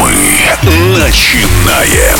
Мы начинаем.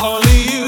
Be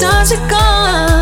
stars are gone.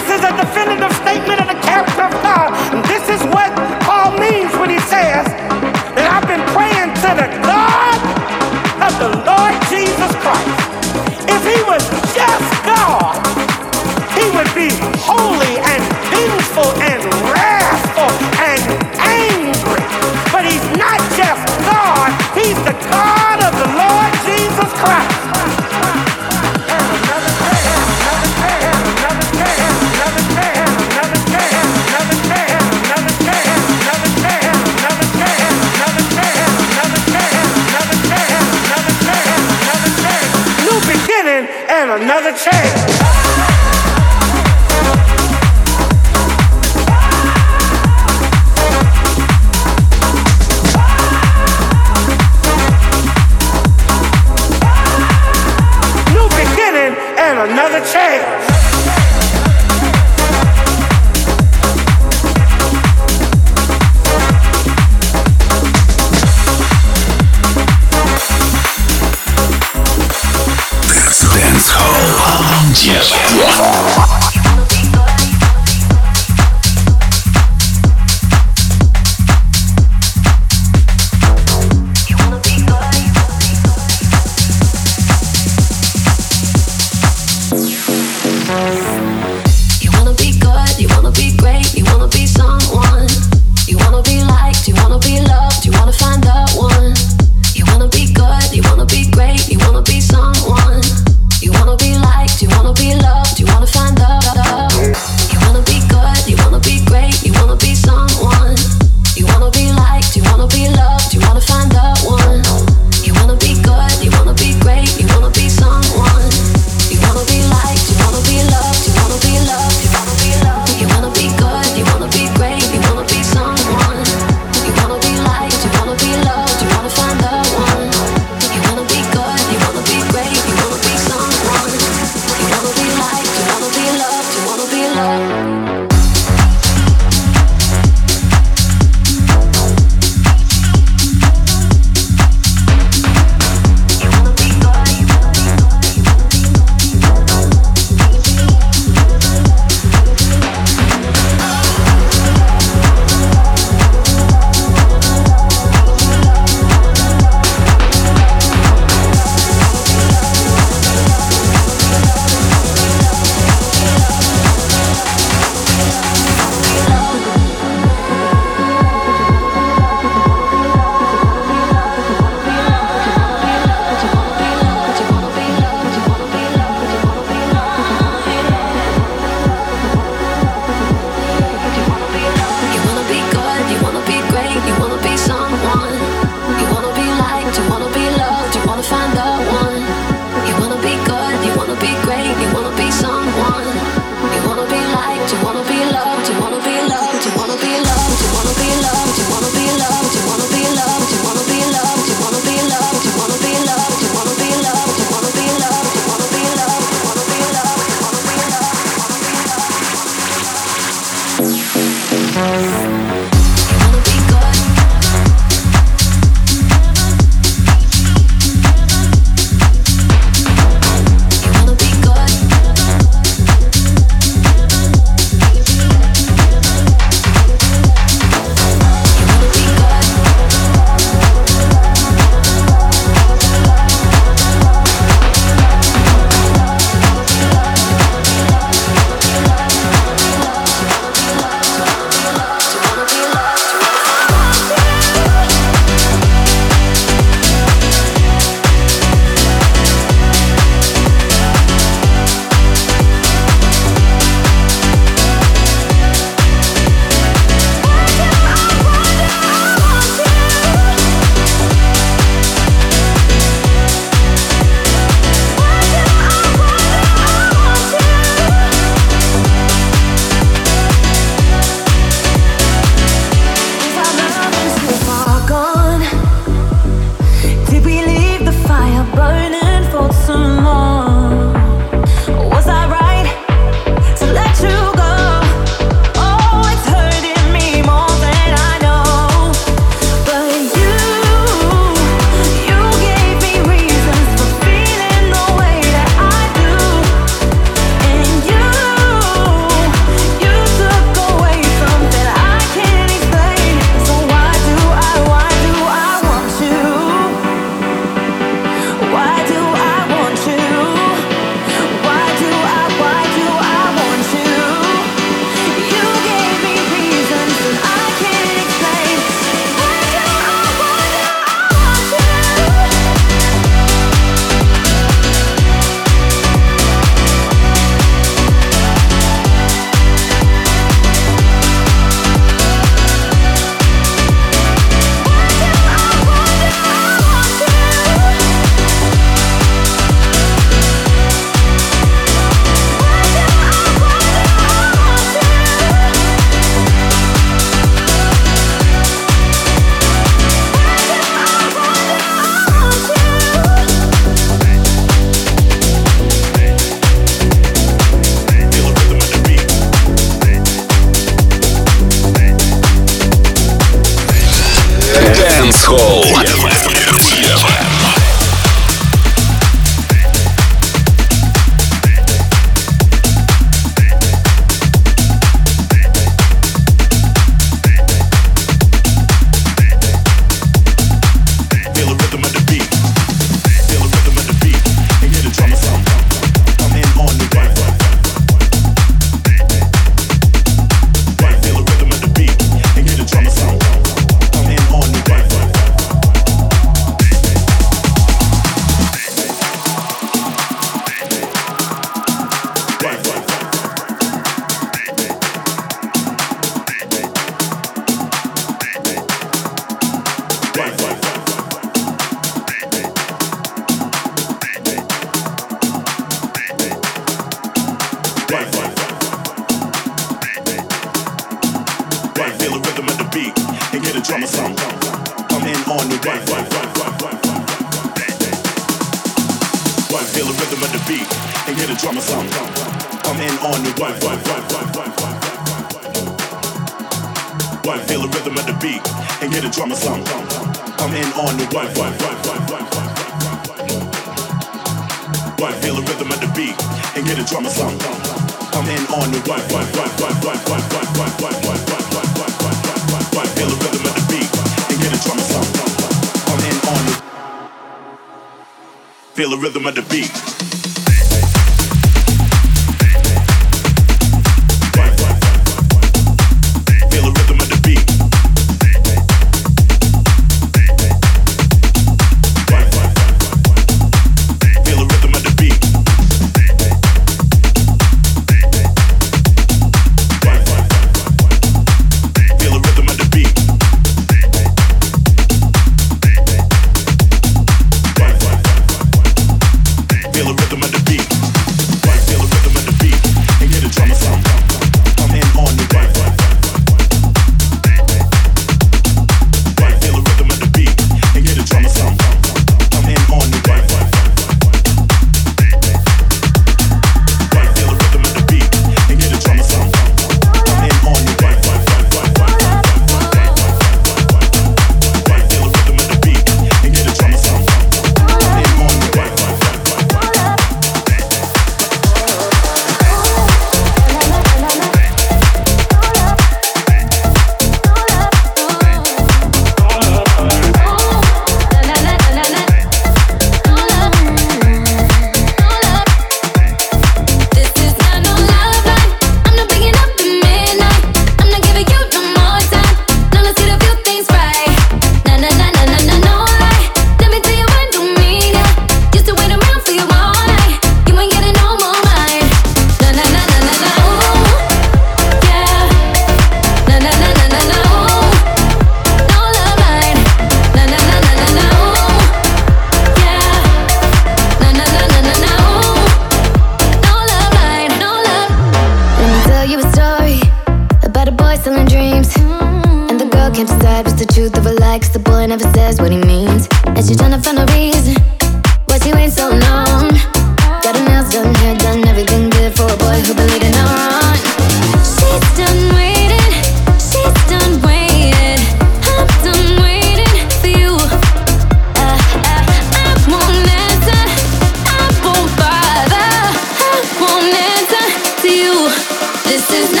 this is not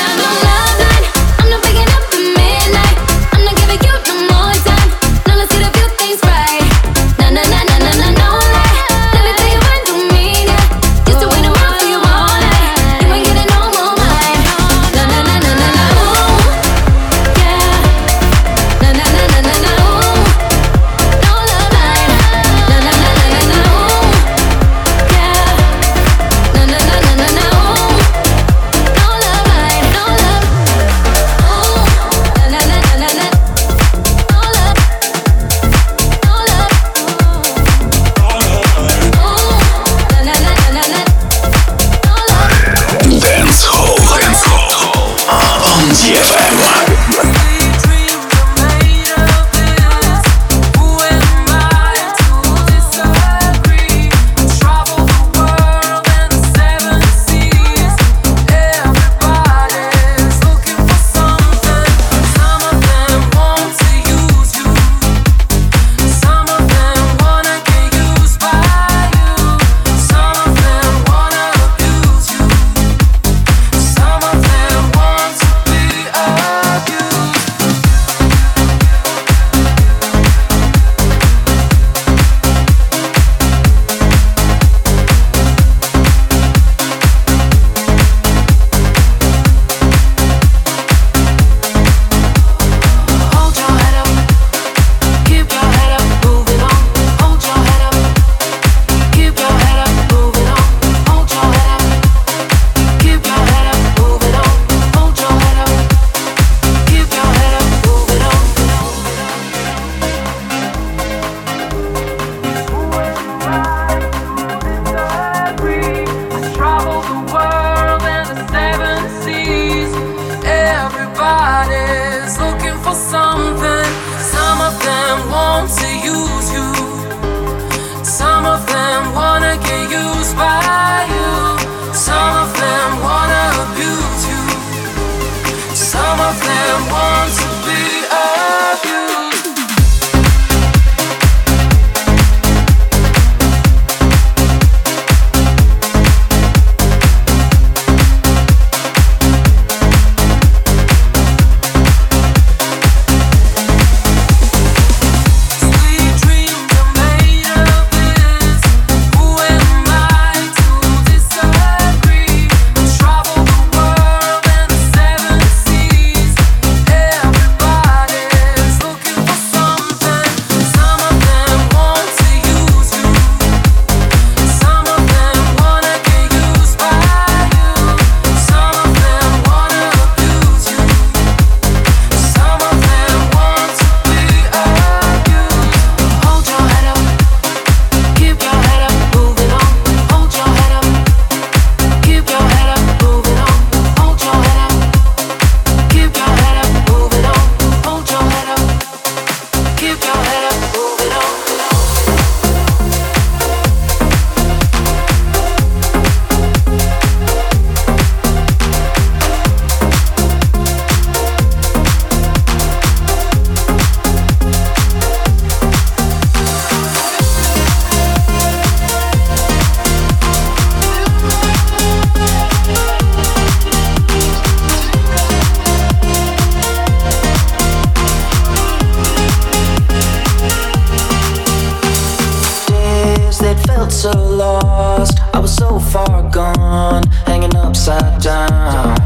so lost, I was so far gone, hanging upside down.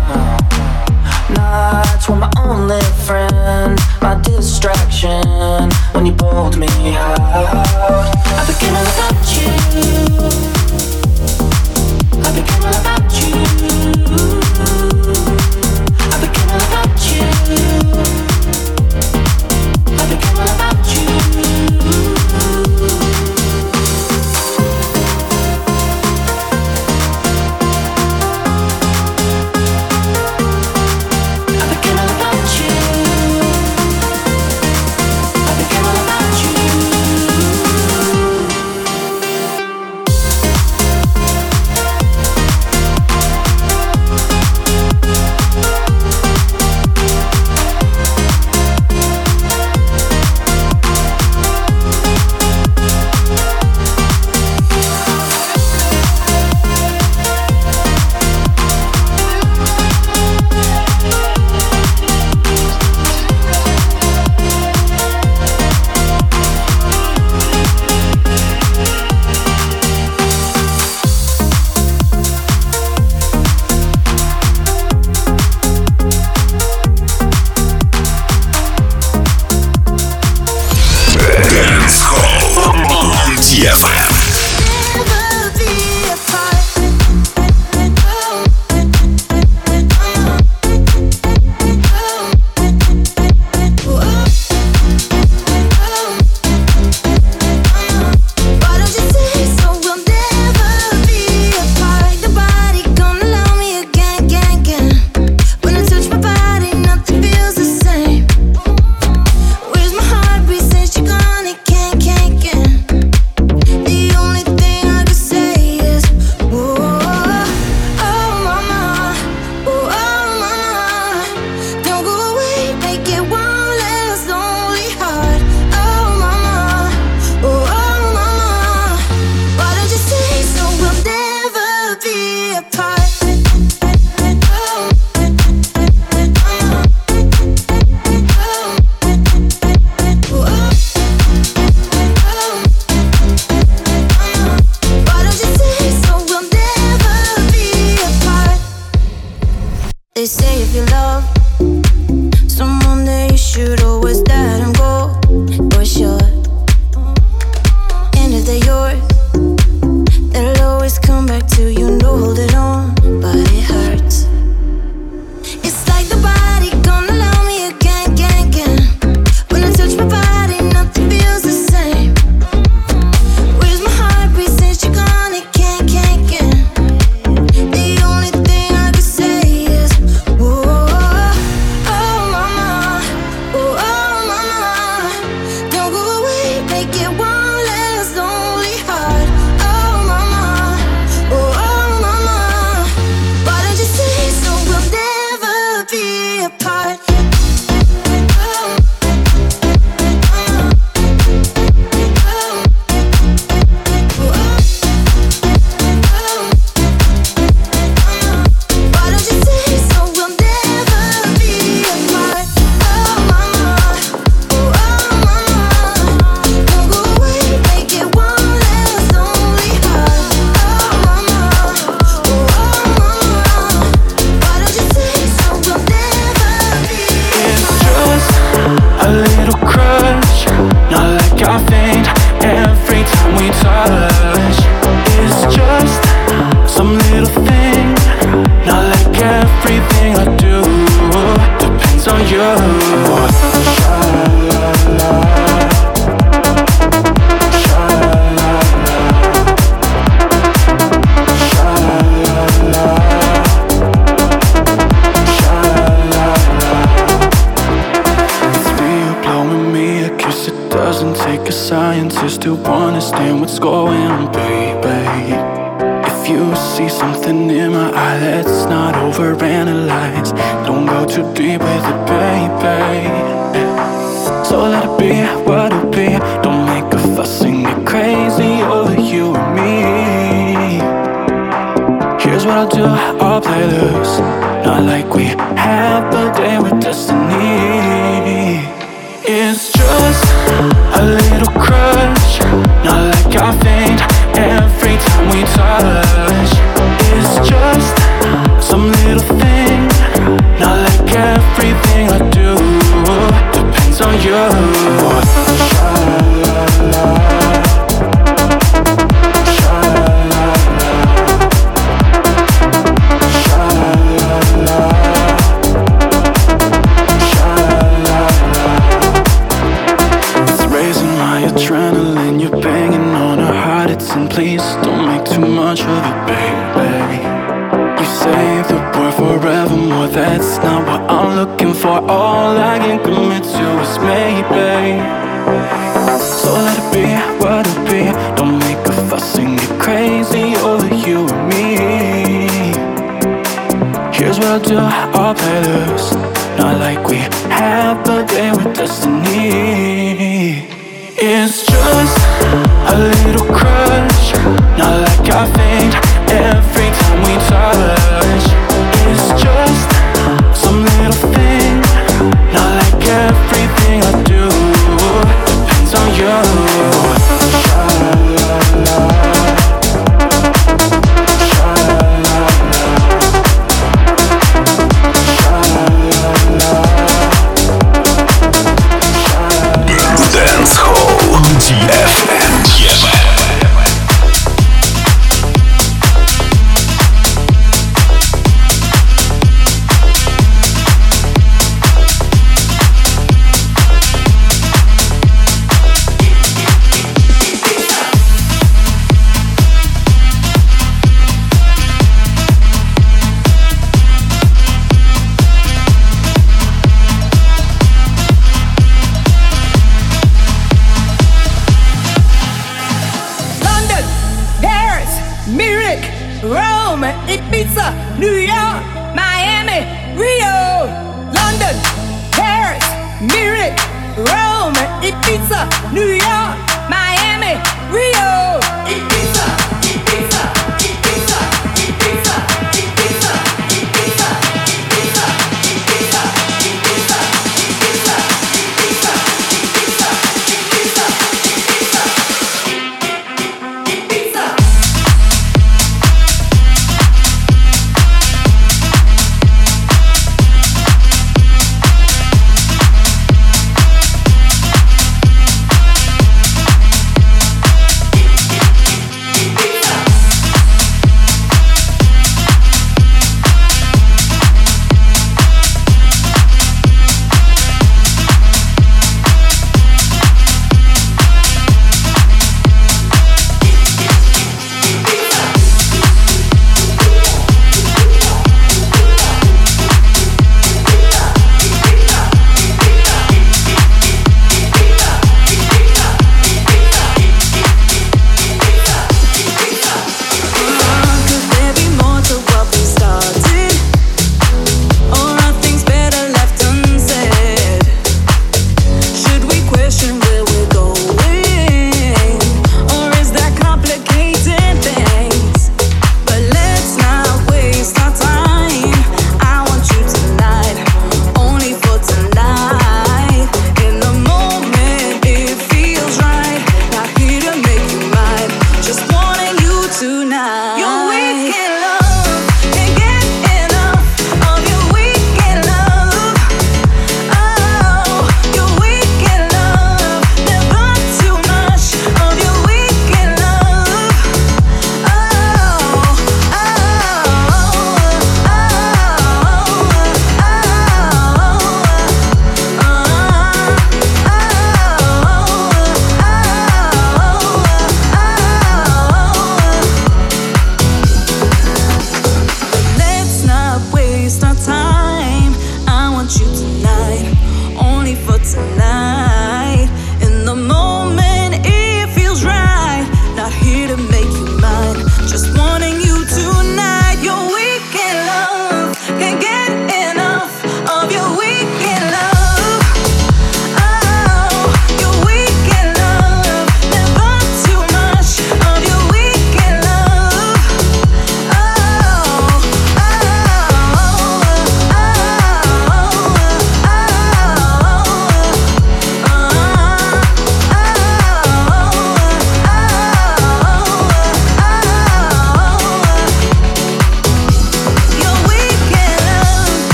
Nights were my only friend, my distraction when you pulled me out. I began all about you. I began all about you. I began all about you. I began all about you. Don't make a fuss and get crazy over you and me. Here's what I'll do I'll. Not like we have, a day with destiny. It's just a little crush. Not like I think every time we touch.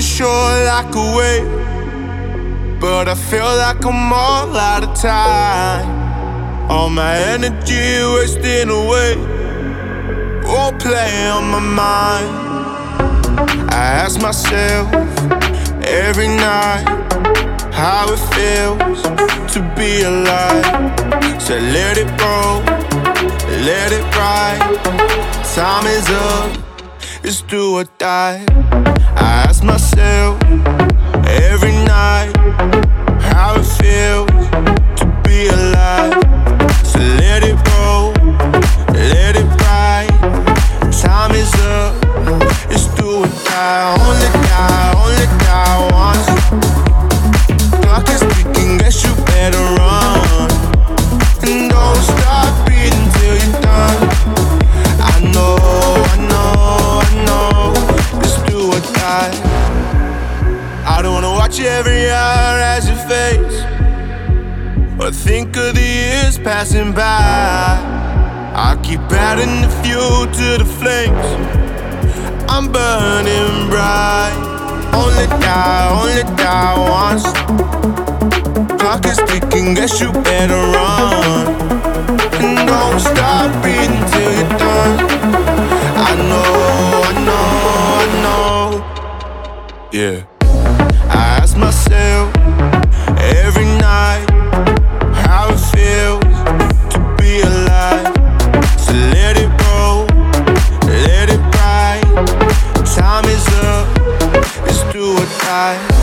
the shore like a wave, but I feel like I'm all out of time. All my energy wasting away, all playing on my mind. I ask myself every night how it feels to be alive. So let it go, let it ride. Time is up, it's do or die. I ask myself every night how it feels to be alive. So let it let it. Time is up, it's do or die. Only die, only die once. Clock is ticking, guess you better. every hour as you face, or think of the years passing by. I keep adding the fuel to the flames. I'm burning bright. Only die, only die once. Clock is ticking, guess you better run. And don't stop beating till you're done. I know, I know, I know. Yeah myself every night. How it feels to be alive. So let it roll, let it ride. Time is up, it's do or die.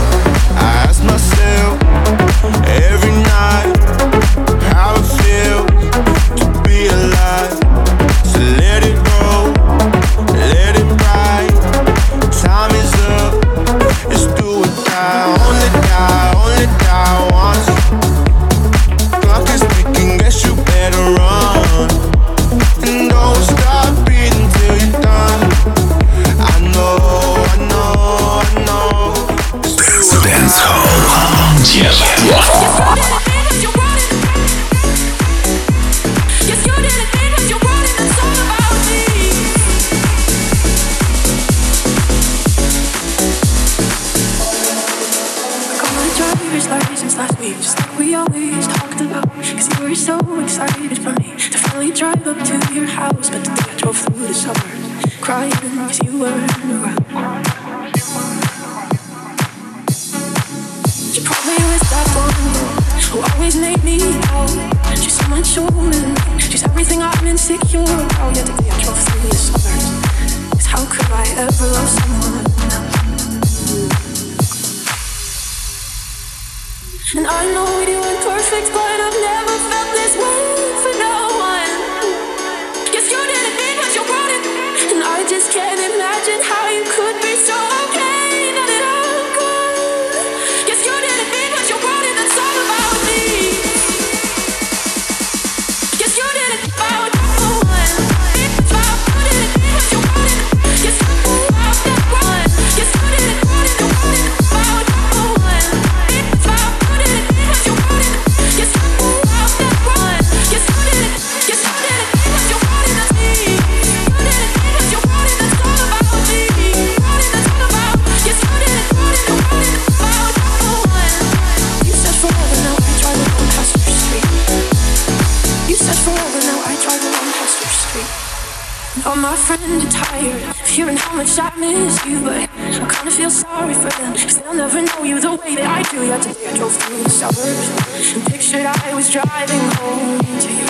Cause they'll never know you the way that I do Yet today I drove through the suburbs. And pictured I was driving home to you.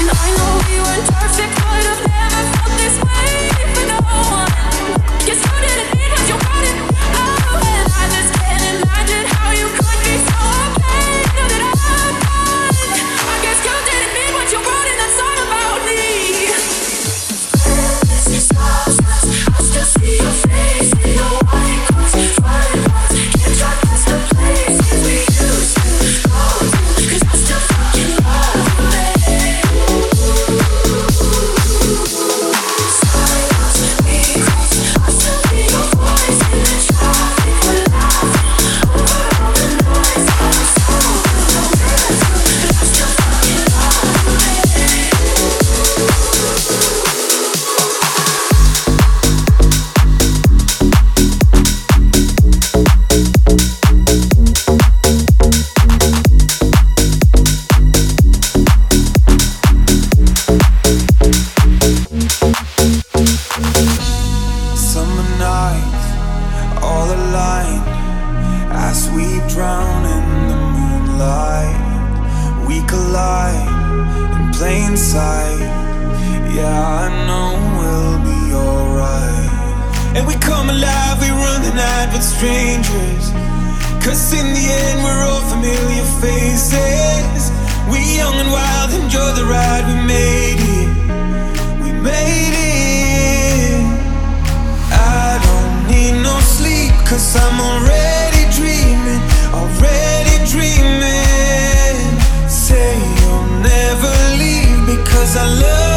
And I know we weren't perfect but Cause in the end, we're all familiar faces. We young and wild, enjoy the ride, we made it. We made it. I don't need no sleep, cause I'm already dreaming, already dreaming. Say you'll never leave because I love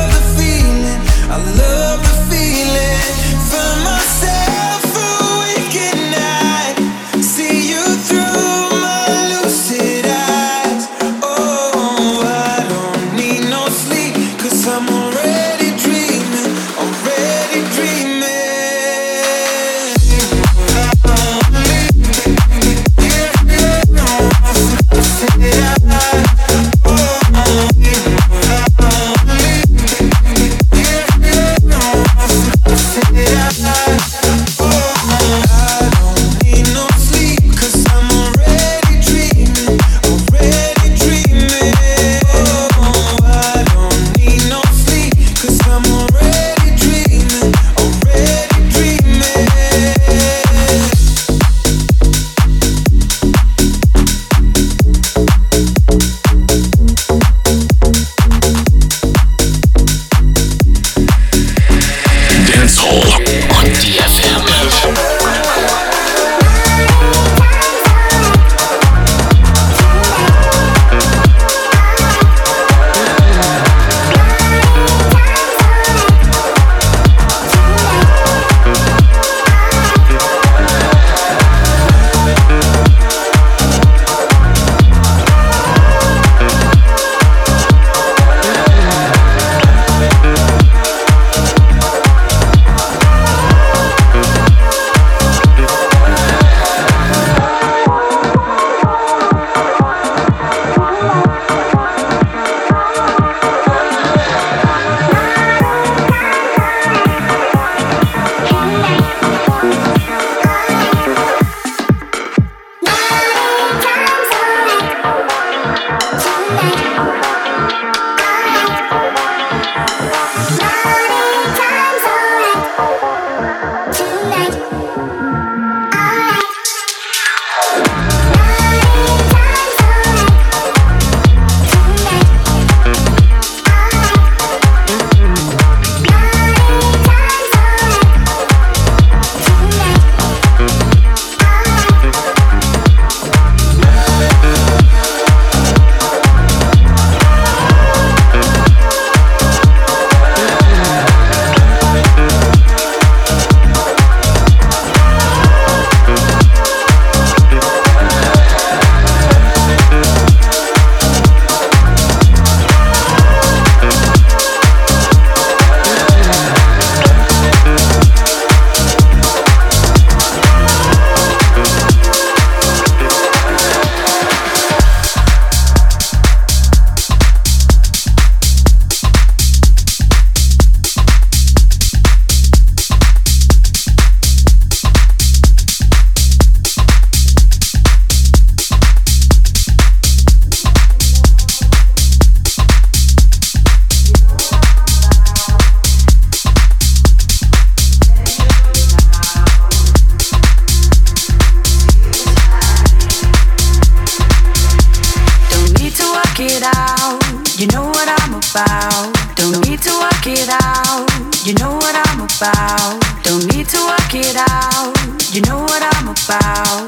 Don't need to work it out. You know what I'm about. Don't need to work it out. You know what I'm about.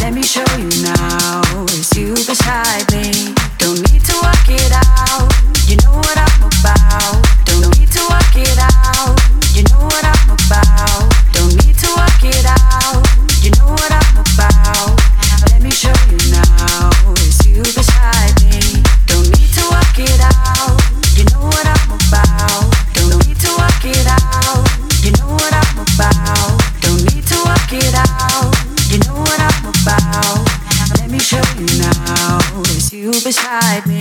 Let me show you now. It's you beside me. Don't need to work it out. just hide me.